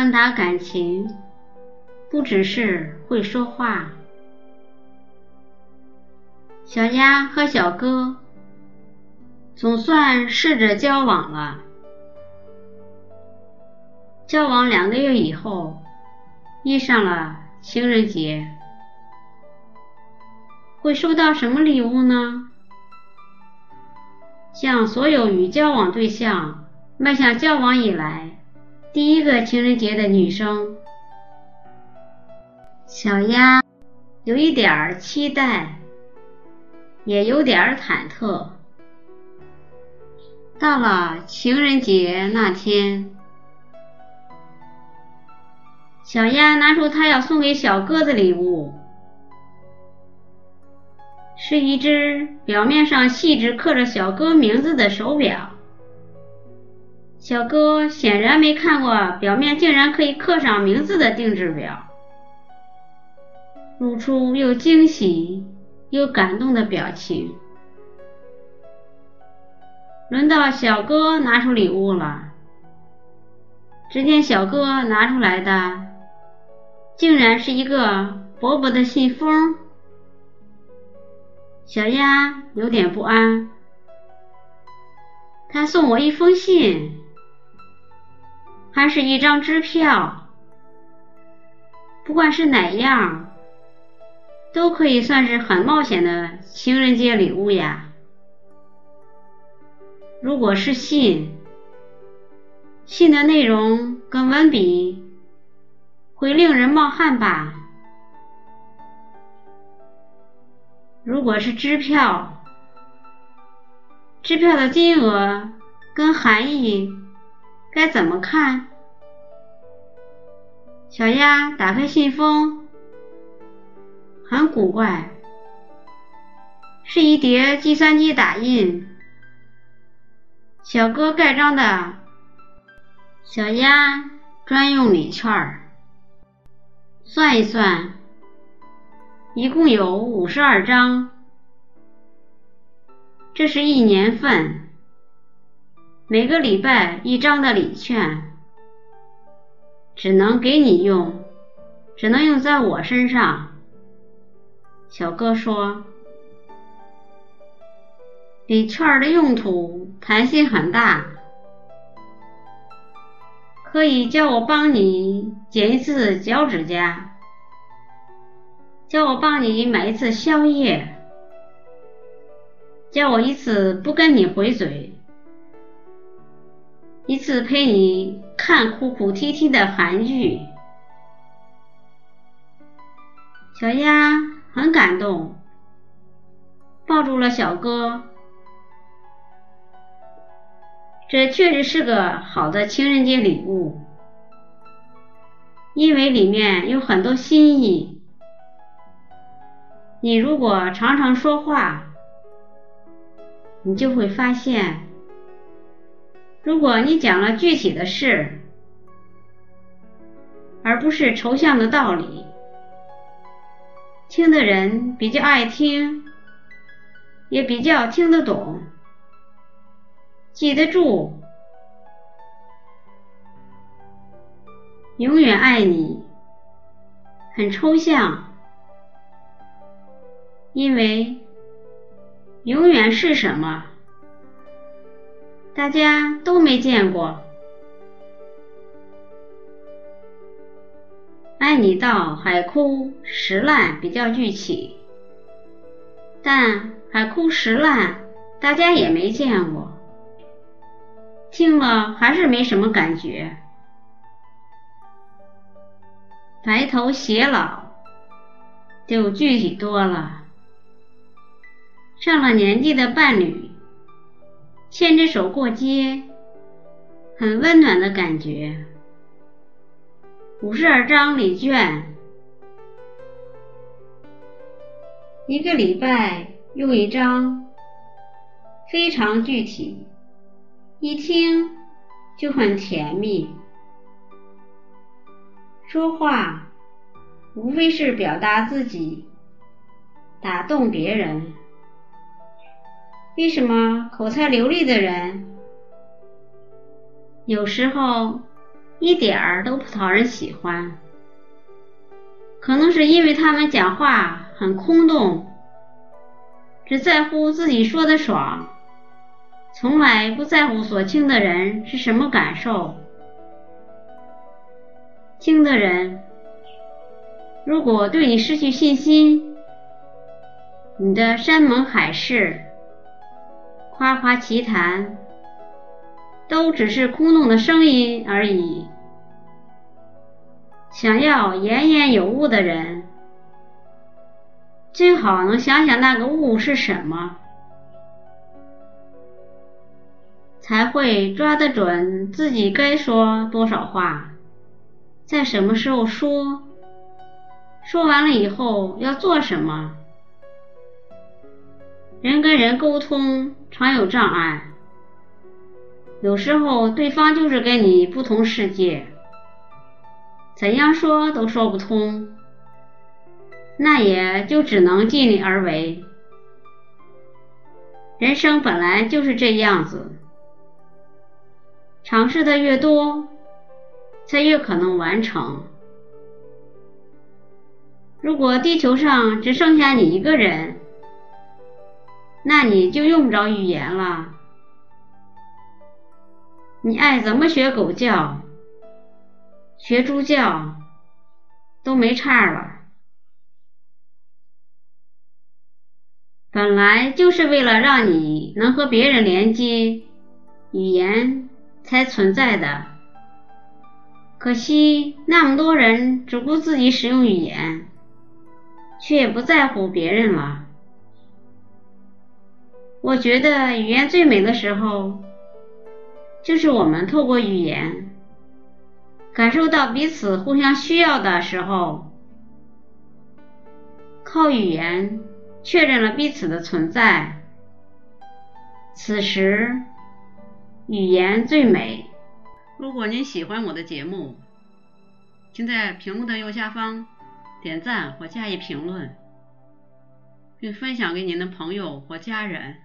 传达感情，不只是会说话。小鸭和小哥总算试着交往了。交往两个月以后，遇上了情人节，会收到什么礼物呢？向所有与交往对象迈向交往以来第一个情人节的女生，小鸭有一点期待。也有点忐忑。到了情人节那天，小鸭拿出她要送给小哥的礼物，是一只表面上细致刻着小哥名字的手表。小哥显然没看过表面竟然可以刻上名字的定制表，露出又惊喜。又感动的表情。轮到小哥拿出礼物了，只见小哥拿出来的，竟然是一个薄薄的信封。小鸭有点不安，他送我一封信，还是一张支票，不管是哪样。都可以算是很冒险的情人节礼物呀。如果是信，信的内容跟文笔会令人冒汗吧？如果是支票，支票的金额跟含义该怎么看？小鸭打开信封。很古怪，是一叠计算机打印，小哥盖章的。小鸭专用礼券，算一算，一共有五十二张，这是一年份，每个礼拜一张的礼券，只能给你用，只能用在我身上。小哥说：“礼券的用途弹性很大，可以叫我帮你剪一次脚趾甲，叫我帮你买一次宵夜，叫我一次不跟你回嘴，一次陪你看哭哭啼啼的韩剧。”小鸭。很感动，抱住了小哥。这确实是个好的情人节礼物，因为里面有很多心意。你如果常常说话，你就会发现，如果你讲了具体的事，而不是抽象的道理。听的人比较爱听，也比较听得懂，记得住，永远爱你，很抽象，因为永远是什么，大家都没见过。爱你到海枯石烂比较具体，但海枯石烂大家也没见过，听了还是没什么感觉。白头偕老就具体多了，上了年纪的伴侣牵着手过街，很温暖的感觉。五十二张礼券，一个礼拜用一张，非常具体，一听就很甜蜜。说话无非是表达自己，打动别人。为什么口才流利的人有时候？一点儿都不讨人喜欢。可能是因为他们讲话很空洞，只在乎自己说的爽，从来不在乎所听的人是什么感受。听的人如果对你失去信心，你的山盟海誓、夸夸其谈，都只是空洞的声音而已。想要言言有物的人，最好能想想那个物是什么，才会抓得准自己该说多少话，在什么时候说，说完了以后要做什么。人跟人沟通常有障碍，有时候对方就是跟你不同世界。怎样说都说不通，那也就只能尽力而为。人生本来就是这样子，尝试的越多，才越可能完成。如果地球上只剩下你一个人，那你就用不着语言了，你爱怎么学狗叫？学猪叫都没差了，本来就是为了让你能和别人连接，语言才存在的。可惜那么多人只顾自己使用语言，却不在乎别人了。我觉得语言最美的时候，就是我们透过语言。感受到彼此互相需要的时候，靠语言确认了彼此的存在。此时，语言最美。如果您喜欢我的节目，请在屏幕的右下方点赞或加以评论，并分享给您的朋友或家人。